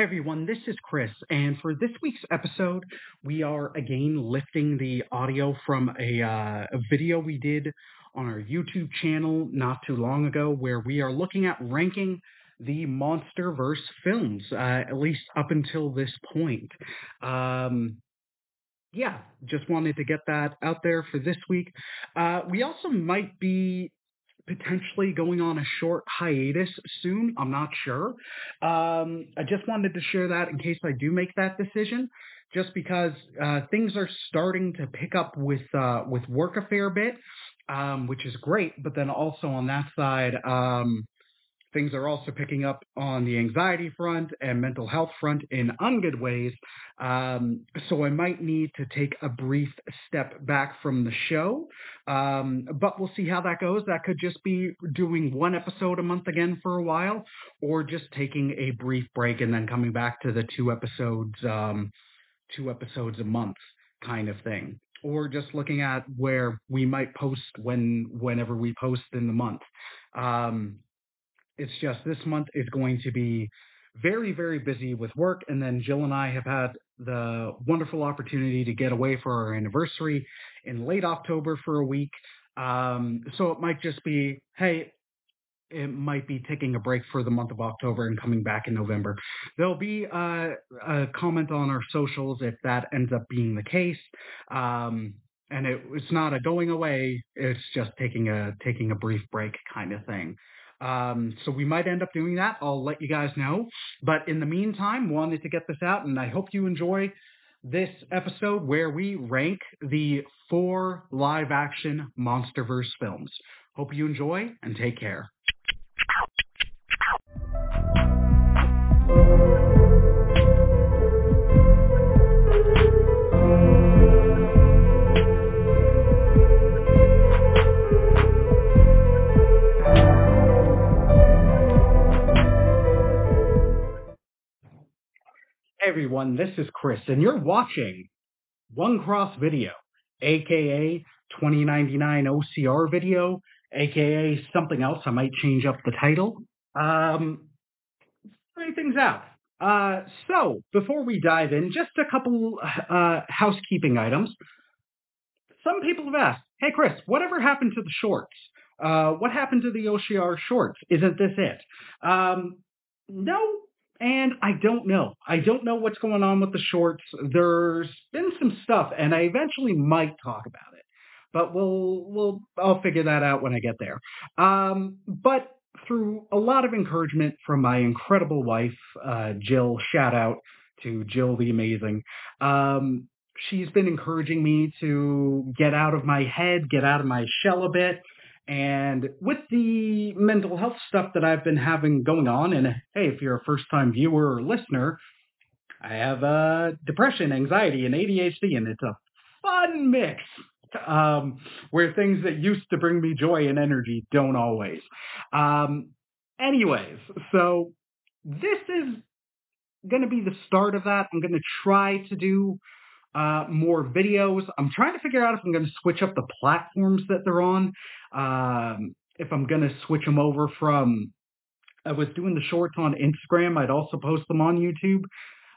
Hey everyone, this is Chris, and for this week's episode, we are again lifting the audio from a, uh, a video we did on our YouTube channel not too long ago, where we are looking at ranking the MonsterVerse films, uh, at least up until this point. Um, yeah, just wanted to get that out there for this week. Uh, we also might be potentially going on a short hiatus soon. I'm not sure. Um, I just wanted to share that in case I do make that decision, just because uh, things are starting to pick up with uh, with work a fair bit, um, which is great. But then also on that side, um, Things are also picking up on the anxiety front and mental health front in ungood ways. Um, so I might need to take a brief step back from the show. Um, but we'll see how that goes. That could just be doing one episode a month again for a while, or just taking a brief break and then coming back to the two episodes, um, two episodes a month kind of thing. Or just looking at where we might post when whenever we post in the month. Um, it's just this month is going to be very, very busy with work. And then Jill and I have had the wonderful opportunity to get away for our anniversary in late October for a week. Um, so it might just be, hey, it might be taking a break for the month of October and coming back in November. There'll be a, a comment on our socials if that ends up being the case. Um, and it, it's not a going away; it's just taking a taking a brief break kind of thing. Um, so we might end up doing that. I'll let you guys know. But in the meantime, wanted to get this out, and I hope you enjoy this episode where we rank the four live action Monsterverse films. Hope you enjoy and take care. Everyone. This is Chris, and you're watching One Cross Video, aka 2099 OCR video, aka something else. I might change up the title. Um, things out. Uh, so before we dive in, just a couple uh, housekeeping items. Some people have asked, "Hey Chris, whatever happened to the shorts? Uh, what happened to the OCR shorts? Isn't this it?" Um, no, and I don't know. I don't know what's going on with the shorts. There's been some stuff, and I eventually might talk about it. But we'll we'll I'll figure that out when I get there. Um, but through a lot of encouragement from my incredible wife, uh, Jill, shout out to Jill the Amazing. Um, she's been encouraging me to get out of my head, get out of my shell a bit, and with the mental health stuff that I've been having going on, and hey, if you're a first time viewer or listener, I have uh, depression, anxiety, and ADHD, and it's a fun mix um, where things that used to bring me joy and energy don't always. Um, anyways, so this is going to be the start of that. I'm going to try to do uh, more videos. I'm trying to figure out if I'm going to switch up the platforms that they're on. Um, if I'm going to switch them over from, I was doing the shorts on Instagram. I'd also post them on YouTube.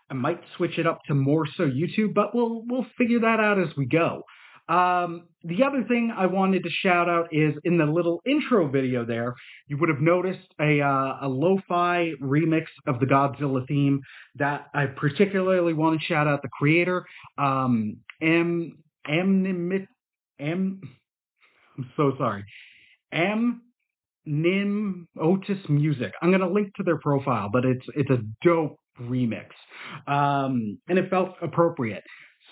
I might switch it up to more so YouTube, but we'll we'll figure that out as we go. Um, the other thing I wanted to shout out is in the little intro video there, you would have noticed a uh, a lo-fi remix of the Godzilla theme that I particularly want to shout out the creator, um, M M M. I'm so sorry, M Nim Otis Music. I'm gonna link to their profile, but it's it's a dope remix, um, and it felt appropriate.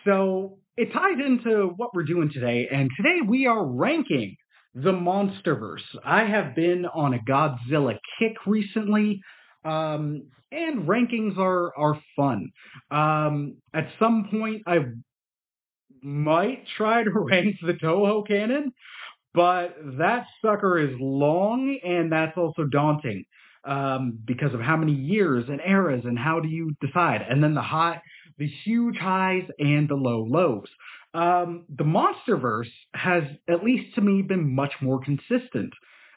So it ties into what we're doing today, and today we are ranking the MonsterVerse. I have been on a Godzilla kick recently, um, and rankings are are fun. Um, at some point, I might try to rank the Toho canon, but that sucker is long, and that's also daunting um, because of how many years and eras, and how do you decide? And then the high the huge highs and the low lows. Um, the MonsterVerse has, at least to me, been much more consistent.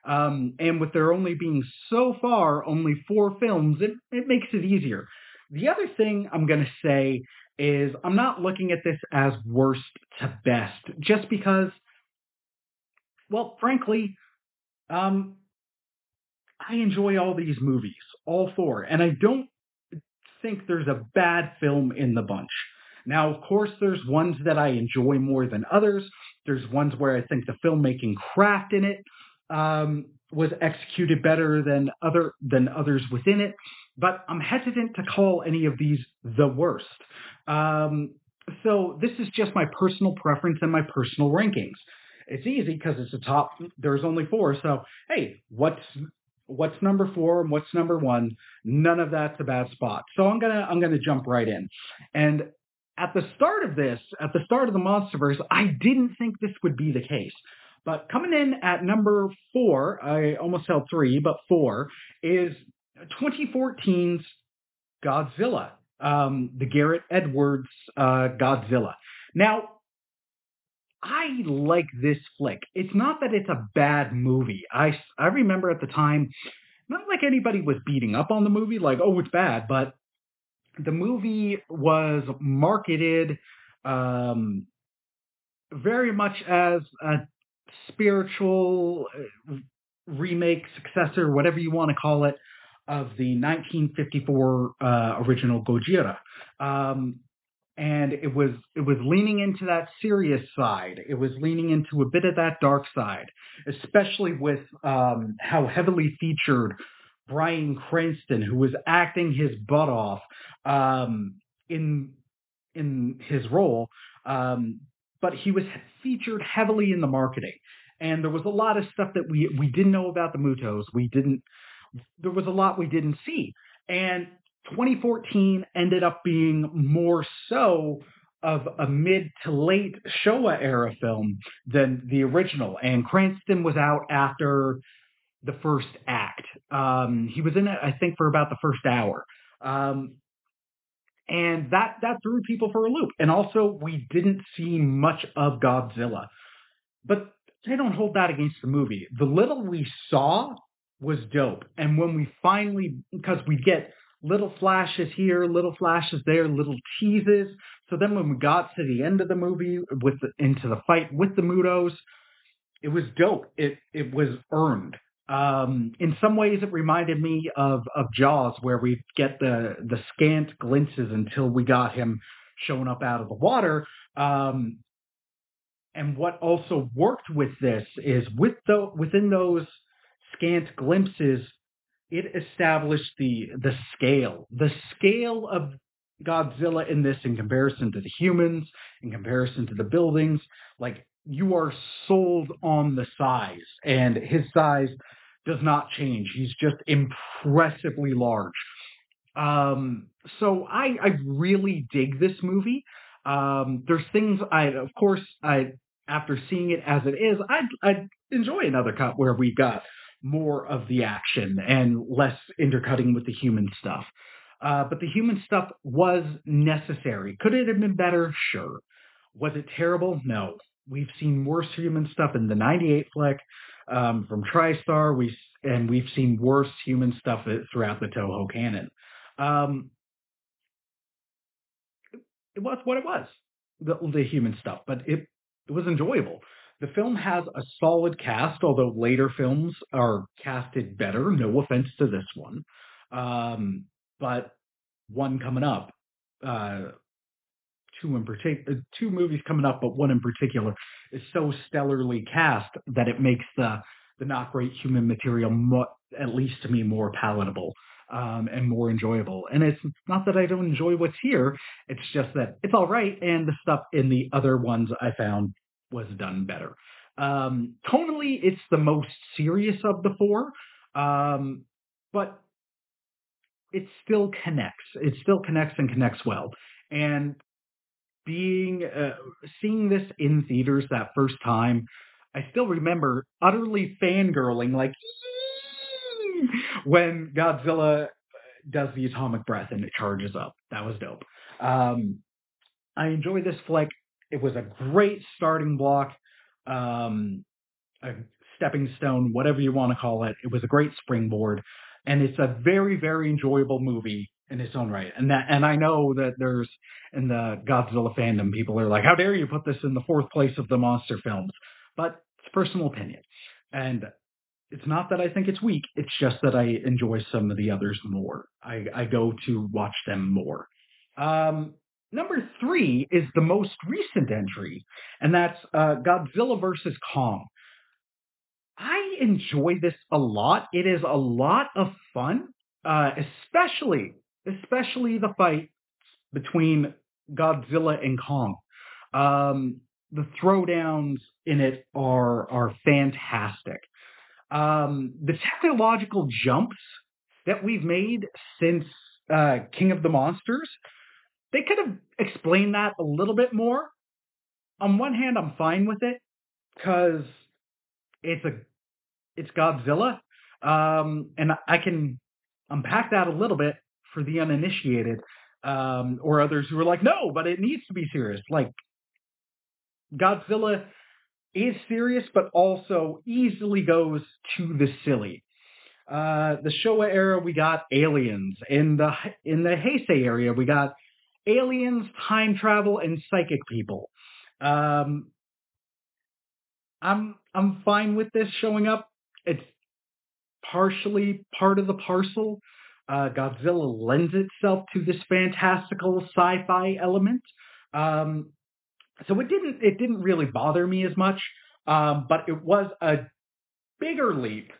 Um, and with there only being so far only four films, it, it makes it easier. the other thing I'm going to say is I'm not looking at this as worst to best just because, well, frankly, um, I enjoy all these movies, all four, and I don't think there's a bad film in the bunch. Now, of course, there's ones that I enjoy more than others. There's ones where I think the filmmaking craft in it um, was executed better than other than others within it. But I'm hesitant to call any of these the worst. Um, so this is just my personal preference and my personal rankings. It's easy because it's a top. There's only four. So hey, what's what's number four and what's number one? None of that's a bad spot. So I'm gonna I'm gonna jump right in. And at the start of this, at the start of the MonsterVerse, I didn't think this would be the case. But coming in at number four, I almost held three, but four, is 2014's Godzilla, um, the Gareth Edwards uh, Godzilla. Now, I like this flick. It's not that it's a bad movie. I, I remember at the time, not like anybody was beating up on the movie, like, oh, it's bad, but the movie was marketed um, very much as a spiritual uh, remake, successor, whatever you want to call it, of the 1954 uh, original Gojira. Um, and it was it was leaning into that serious side. It was leaning into a bit of that dark side, especially with um, how heavily featured Bryan Cranston, who was acting his butt off um, in in his role, um, but he was featured heavily in the marketing, and there was a lot of stuff that we we didn't know about the MUTOs. We didn't. There was a lot we didn't see, and 2014 ended up being more so of a mid to late Showa era film than the original. And Cranston was out after the first act. Um, he was in it, I think, for about the first hour. Um, and that that threw people for a loop. And also, we didn't see much of Godzilla, but they don't hold that against the movie. The little we saw was dope, and when we finally, because we get little flashes here, little flashes there, little teases. So then when we got to the end of the movie with the, into the fight with the MUTOs, it was dope. It it was earned. Um, in some ways, it reminded me of of Jaws, where we get the the scant glimpses until we got him showing up out of the water. Um, and what also worked with this is with the within those scant glimpses, it established the the scale, the scale of Godzilla in this in comparison to the humans, in comparison to the buildings. Like you are sold on the size, and his size does not change. He's just impressively large. Um, so I, I really dig this movie. Um, there's things I, of course, I after seeing it as it is, I'd, I'd enjoy another cut where we got more of the action and less intercutting with the human stuff. Uh, but the human stuff was necessary. Could it have been better? Sure. Was it terrible? No. We've seen worse human stuff in the 98 flick um, from TriStar, we, and we've seen worse human stuff throughout the Toho canon. Um, it was what it was, the, the human stuff, but it, it was enjoyable. The film has a solid cast, although later films are casted better. No offense to this one. Um, but one coming up, uh, two in particular, two movies coming up, but one in particular is so stellarly cast that it makes the the not great human material, mo- at least to me, more palatable um, and more enjoyable. And it's not that I don't enjoy what's here; it's just that it's all right, and the stuff in the other ones I found was done better. Um, tonally, it's the most serious of the four, um, but it still connects. It still connects and connects well. And being uh, seeing this in theaters that first time, I still remember utterly fangirling like when Godzilla does the atomic breath and it charges up. That was dope. Um, I enjoy this flick. It was a great starting block, um, a stepping stone, whatever you want to call it. It was a great springboard, and it's a very, very enjoyable movie in its own right. And that and I know that there's in the Godzilla fandom people are like, how dare you put this in the fourth place of the monster films? But it's personal opinion. And it's not that I think it's weak, it's just that I enjoy some of the others more. I, I go to watch them more. Um, number three is the most recent entry, and that's uh, Godzilla vs. Kong. I enjoy this a lot. It is a lot of fun, uh, especially especially the fight between Godzilla and Kong. Um, the throwdowns in it are are fantastic. Um, the technological jumps that we've made since uh, King of the Monsters, they could have explained that a little bit more. On one hand, I'm fine with it because it's a it's Godzilla, um, and I can unpack that a little bit for the uninitiated um, or others who are like, no, but it needs to be serious. Like Godzilla is serious, but also easily goes to the silly. Uh, the Showa era, we got aliens. In the in the Heisei area, we got aliens, time travel, and psychic people. Um, I'm I'm fine with this showing up. It's partially part of the parcel. Uh, Godzilla lends itself to this fantastical sci-fi element. Um, so it didn't it didn't really bother me as much, um, but it was a bigger leap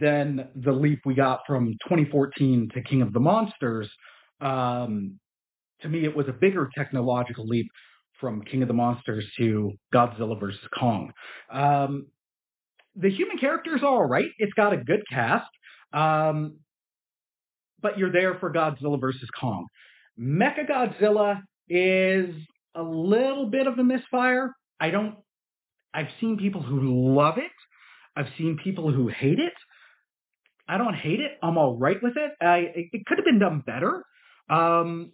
than the leap we got from 2014 to King of the Monsters. Um, to me, it was a bigger technological leap from King of the Monsters to Godzilla vs. Kong. Um, the human characters are all right. It's got a good cast, um, but you're there for Godzilla vs. Kong. Mechagodzilla is a little bit of a misfire. I don't. I've seen people who love it. I've seen people who hate it. I don't hate it. I'm all right with it. I, it could have been done better, um,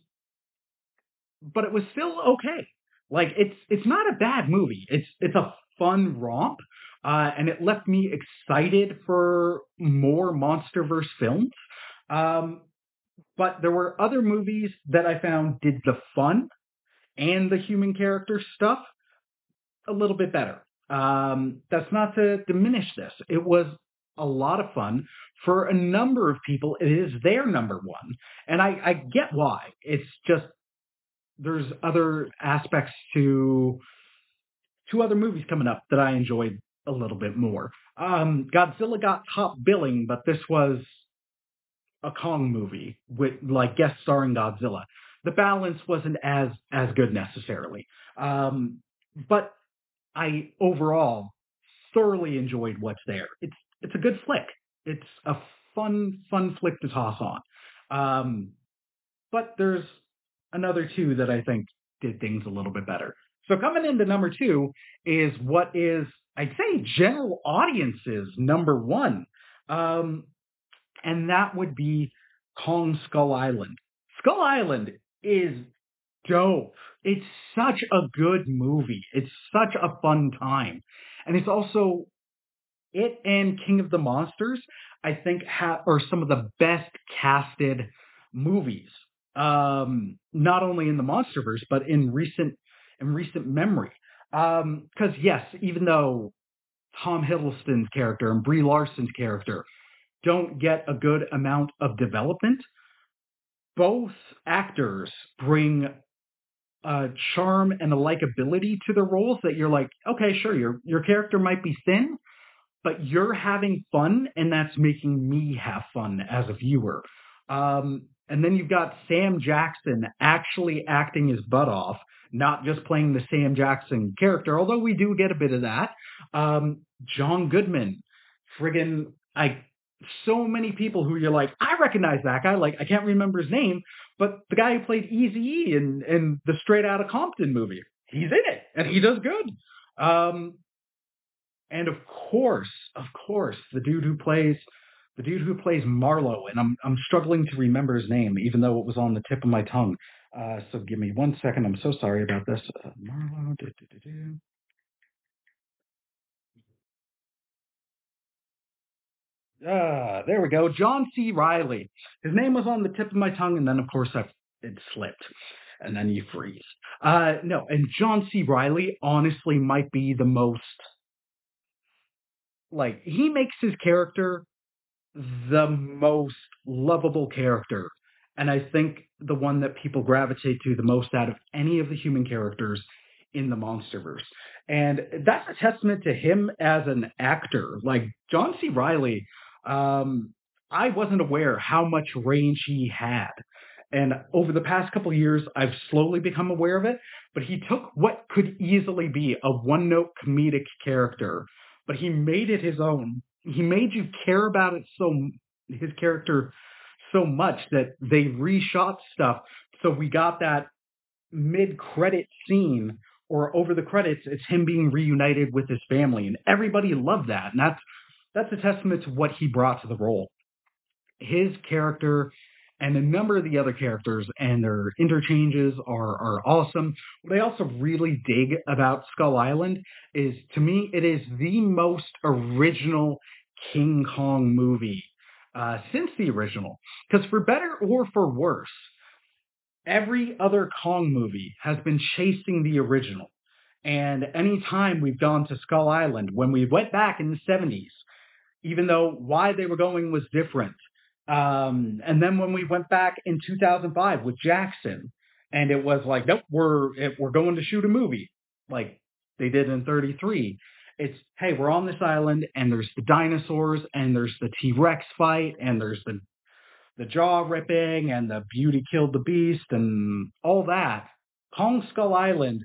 but it was still okay. Like it's it's not a bad movie. It's it's a fun romp, uh, and it left me excited for more MonsterVerse films. Um, but there were other movies that I found did the fun and the human character stuff a little bit better. Um, that's not to diminish this. It was a lot of fun for a number of people. It is their number one, and I, I get why. It's just there's other aspects to two other movies coming up that I enjoyed a little bit more. Um, Godzilla got top billing, but this was a Kong movie with like guest starring Godzilla the balance wasn't as as good necessarily. Um, but I overall thoroughly enjoyed what's there. It's it's a good flick. It's a fun fun flick to toss on. Um, but there's another two that I think did things a little bit better. So coming into number two is what is I'd say general audiences number one, um, and that would be Kong Skull Island. Skull Island is dope. It's such a good movie. It's such a fun time. And it's also it and King of the Monsters, I think ha- are some of the best casted movies. Um, not only in the Monsterverse, but in recent in recent memory. Um because um, yes, even though Tom Hiddleston's character and Brie Larson's character don't get a good amount of development, both actors bring a charm and a likability to the roles that you're like, okay, sure, your your character might be thin, but you're having fun, and that's making me have fun as a viewer. Um, and then you've got Sam Jackson actually acting his butt off, not just playing the Sam Jackson character, although we do get a bit of that. Um, John Goodman, friggin', I so many people who you're like, I recognize that guy. Like, I can't remember his name, but the guy who played Easy E in, in the Straight Outta Compton movie, he's in it and he does good. Um, and of course, of course, the dude who plays the dude who plays Marlowe, and I'm I'm struggling to remember his name, even though it was on the tip of my tongue. Uh, so give me one second. I'm so sorry about this. Uh, Marlowe. uh, there we go. John C. Reilly. His name was on the tip of my tongue, and then of course I, it slipped, and then you freeze. Uh, no, and John C. Reilly honestly might be the most like he makes his character the most lovable character, and I think the one that people gravitate to the most out of any of the human characters in the MonsterVerse. And that's a testament to him as an actor. Like John C. Reilly, um, I wasn't aware how much range he had. And over the past couple years, I've slowly become aware of it. But he took what could easily be a one note comedic character, but he made it his own. He made you care about it so, his character so much that they reshot stuff. So we got that mid credit scene or over the credits, it's him being reunited with his family. And everybody loved that. And that's, that's a testament to what he brought to the role. His character and a number of the other characters and their interchanges are are awesome. What I also really dig about Skull Island is to me it is the most original King Kong movie uh, since the original. Because for better or for worse, every other Kong movie has been chasing the original. And anytime we've gone to Skull Island, when we went back in the 70s, even though why they were going was different, um, and then when we went back in 2005 with Jackson, and it was like, nope, we're we're going to shoot a movie, like they did in 33. It's hey, we're on this island, and there's the dinosaurs, and there's the T Rex fight, and there's the the jaw ripping, and the beauty killed the beast, and all that. Kong Skull Island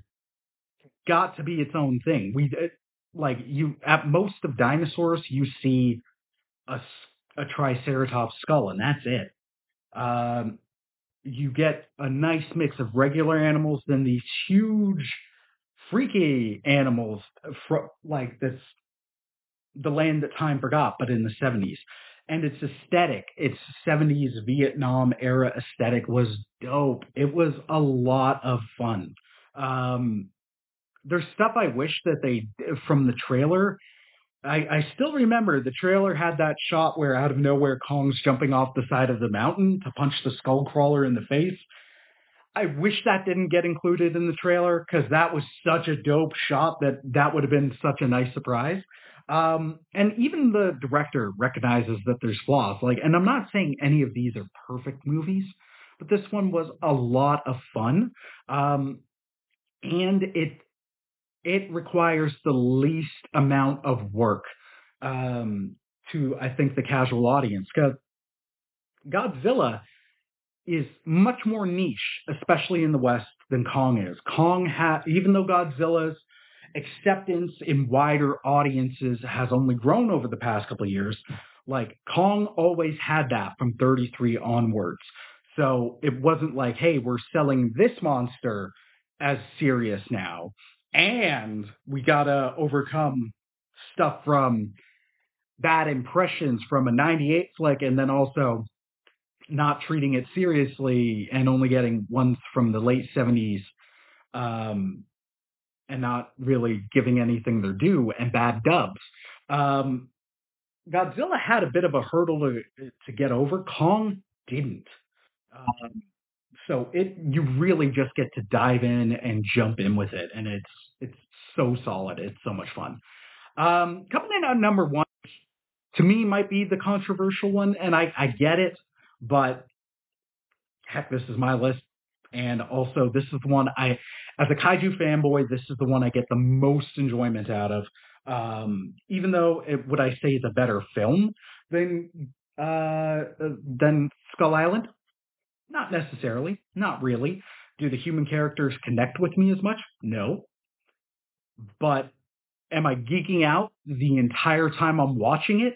got to be its own thing. We it, like you at most of dinosaurs, you see a a triceratops skull, and that's it. Um, you get a nice mix of regular animals, then these huge, freaky animals, fr- like this, the land that time forgot, but in the 70s. And its aesthetic, its 70s Vietnam era aesthetic was dope. It was a lot of fun. Um, there's stuff I wish that they, from the trailer, I, I still remember the trailer had that shot where out of nowhere Kong's jumping off the side of the mountain to punch the skull crawler in the face. I wish that didn't get included in the trailer because that was such a dope shot that that would have been such a nice surprise. Um, and even the director recognizes that there's flaws. Like, and I'm not saying any of these are perfect movies, but this one was a lot of fun. Um, and it it requires the least amount of work um, to, I think, the casual audience. Because Godzilla is much more niche, especially in the West, than Kong is. Kong even though Godzilla's acceptance in wider audiences has only grown over the past couple of years, like Kong always had that from 33 onwards. So it wasn't like, hey, we're selling this monster as serious now and we gotta overcome stuff from bad impressions from a 98 flick and then also not treating it seriously and only getting ones from the late 70s um, and not really giving anything their due and bad dubs. Um, Godzilla had a bit of a hurdle to, to get over. Kong didn't. Um, so it you really just get to dive in and jump in with it, and it's it's so solid. It's so much fun. Um, coming in at number one, to me, might be the controversial one, and I, I get it, but heck, this is my list. And also, this is the one I, as a kaiju fanboy, this is the one I get the most enjoyment out of. Um, even though it, would I say is a better film than uh, than Skull Island? Not necessarily. Not really. Do the human characters connect with me as much? No but am I geeking out the entire time I'm watching it?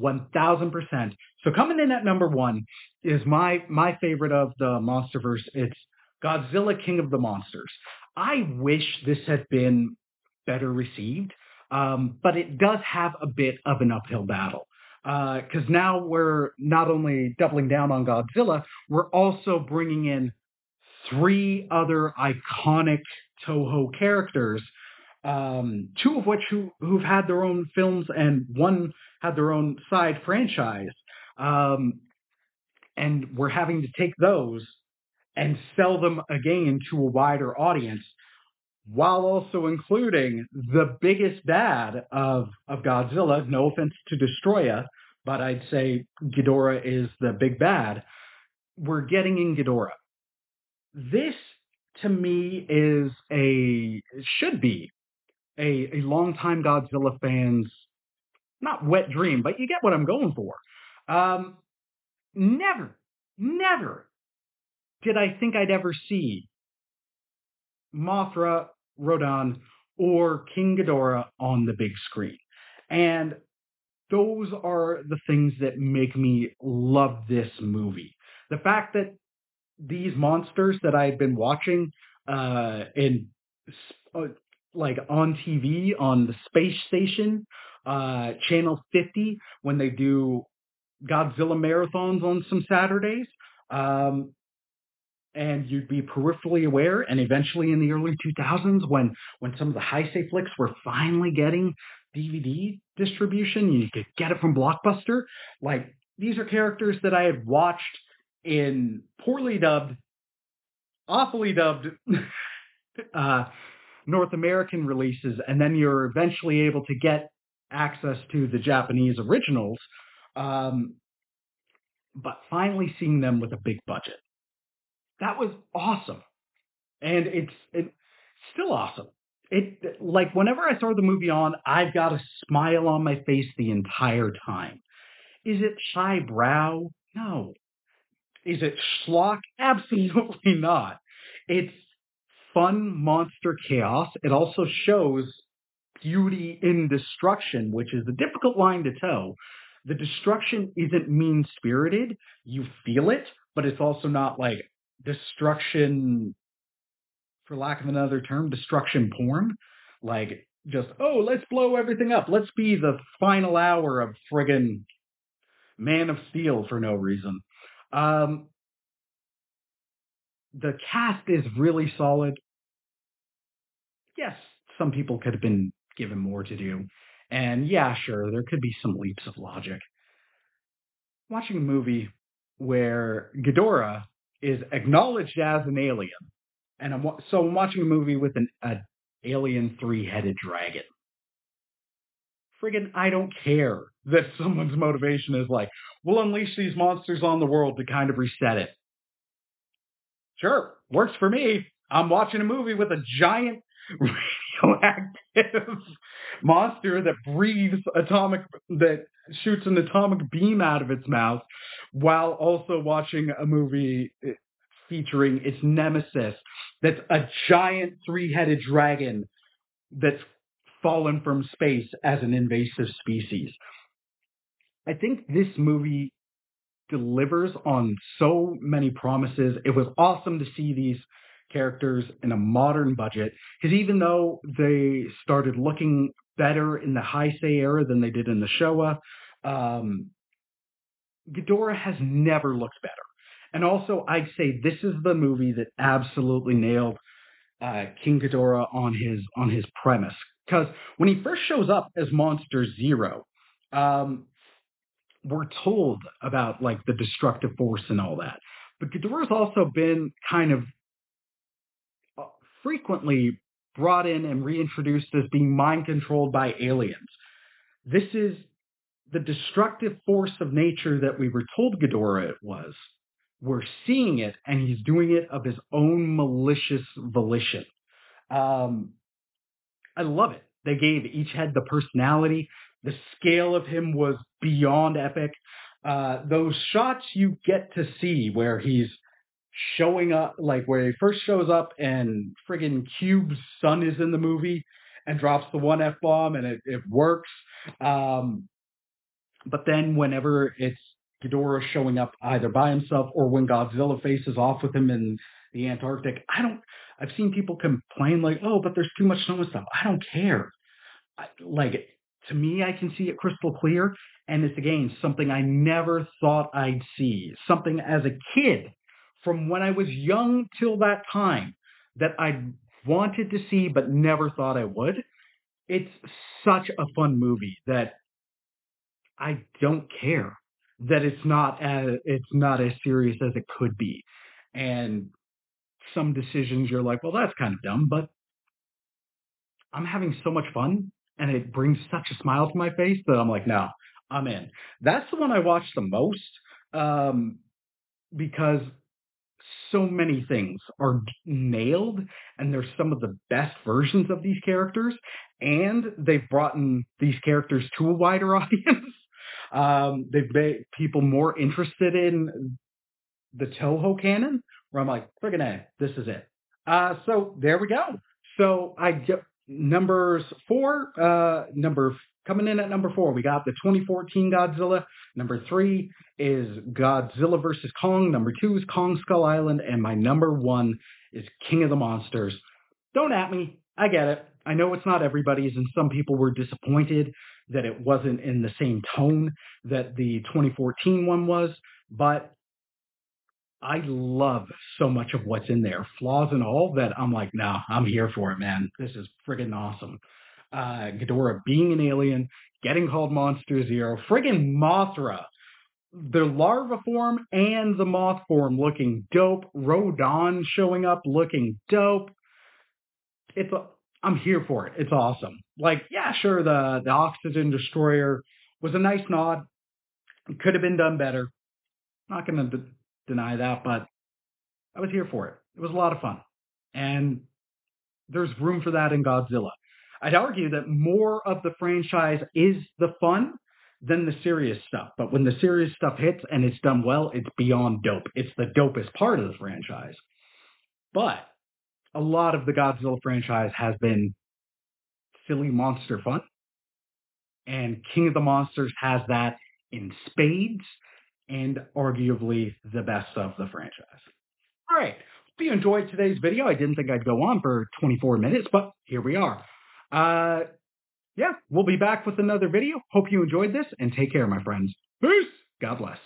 1000%. So coming in at number one is my, my favorite of the Monsterverse. It's Godzilla King of the Monsters. I wish this had been better received, um, but it does have a bit of an uphill battle. Because uh, now we're not only doubling down on Godzilla, we're also bringing in three other iconic Toho characters um, two of which who who've had their own films and one had their own side franchise. Um, and we're having to take those and sell them again to a wider audience while also including the biggest bad of of Godzilla. No offense to Destoroyah, but I'd say Ghidorah is the big bad. We're getting in Ghidorah. This to me is a should be a a longtime Godzilla fans not wet dream, but you get what I'm going for. Um, never, never did I think I'd ever see Mothra, Rodan, or King Ghidorah on the big screen. And those are the things that make me love this movie. The fact that these monsters that I've been watching uh, in uh, like on TV on the space station, uh, channel 50, when they do Godzilla marathons on some Saturdays. Um, and you'd be peripherally aware, and eventually in the early 2000s, when when some of the Heisei flicks were finally getting DVD distribution, you could get it from Blockbuster. Like these are characters that I had watched in poorly dubbed, awfully dubbed uh, North American releases, and then you're eventually able to get access to the Japanese originals. Um, but finally seeing them with a big budget. That was awesome. And it's it, still awesome. It like whenever I throw the movie on, I've got a smile on my face the entire time. Is it highbrow? No. Is it schlock? Absolutely not. It's fun monster chaos. It also shows beauty in destruction, which is a difficult line to toe. The destruction isn't mean spirited. You feel it, but it's also not like destruction, for lack of another term, destruction porn. Like just, oh, let's blow everything up. Let's be the final hour of friggin' Man of Steel for no reason. Um, the cast is really solid. Yes, some people could have been given more to do. And yeah, sure, there could be some leaps of logic. Watching a movie where Ghidorah is acknowledged as an alien, and I'm so I'm watching a movie with an alien three headed dragon. Friggin', I don't care that someone's motivation is like, we'll unleash these monsters on the world to kind of reset it. Sure, works for me. I'm watching a movie with a giant radioactive monster that breathes atomic, that shoots an atomic beam out of its mouth, while also watching a movie featuring its nemesis that's a giant three-headed dragon that's fallen from space as an invasive species. I think this movie delivers on so many promises. It was awesome to see these characters in a modern budget because even though they started looking better in the Heisei era than they did in the Showa, um, Ghidorah has never looked better. And also, I'd say this is the movie that absolutely nailed uh, King Ghidorah on his on his premise. Because when he first shows up as Monster Zero, um, we're told about like the destructive force and all that. But Ghidorah's also been kind of uh, frequently brought in and reintroduced as being mind controlled by aliens. This is the destructive force of nature that we were told Ghidorah it was. We're seeing it, and he's doing it of his own malicious volition. Um, I love it. They gave each head the personality. The scale of him was beyond epic. Uh, those shots you get to see where he's showing up, like where he first shows up and friggin' Cube's son is in the movie and drops the one F bomb and it, it works. Um, but then whenever it's Ghidorah showing up either by himself or when Godzilla faces off with him in the Antarctic, I don't. I've seen people complain like, "Oh, but there's too much snow and stuff." I don't care. I, like to me, I can see it crystal clear, and it's again something I never thought I'd see. Something as a kid, from when I was young till that time, that I wanted to see but never thought I would. it's such a fun movie that I don't care that it's not as it's not as serious as it could be. And some decisions you're like, well, that's kind of dumb, but I'm having so much fun and it brings such a smile to my face that I'm like, no, I'm in. That's the one I watch the most um, because so many things are nailed and they're some of the best versions of these characters and they've brought in these characters to a wider audience. Um, they've made people more interested in the toho canon where i'm like friggin' a this is it. Uh, so there we go. So i get numbers four uh, number Coming in at number four, we got the 2014 Godzilla. Number three is Godzilla vs. Kong. Number two is Kong Skull Island. And my number one is King of the Monsters. Don't at me. I get it. I know it's not everybody's, and some people were disappointed that it wasn't in the same tone that the 2014 one was, but I love so much of what's in there, flaws and all, that I'm like, no, I'm here for it, man. This is friggin' awesome uh, Ghidorah being an alien, getting called Monster Zero, friggin' Mothra, the larva form and the moth form looking dope, Rodan showing up looking dope. It's a, I'm here for it. It's awesome. Like, yeah, sure, the the oxygen destroyer was a nice nod. It could have been done better. Not d- deny that, but I was here for it. It was a lot of fun. And there's room for that in Godzilla. I'd argue that more of the franchise is the fun than the serious stuff. But when the serious stuff hits and it's done well, it's beyond dope. It's the dopest part of the franchise. But a lot of the Godzilla franchise has been silly monster fun. And King of the Monsters has that in spades and arguably the best of the franchise. All right. Hope you enjoyed today's video. I didn't think I'd go on for 24 minutes, but here we are. Uh, yeah, we'll be back with another video. Hope you enjoyed this and take care, my friends. Peace. God bless.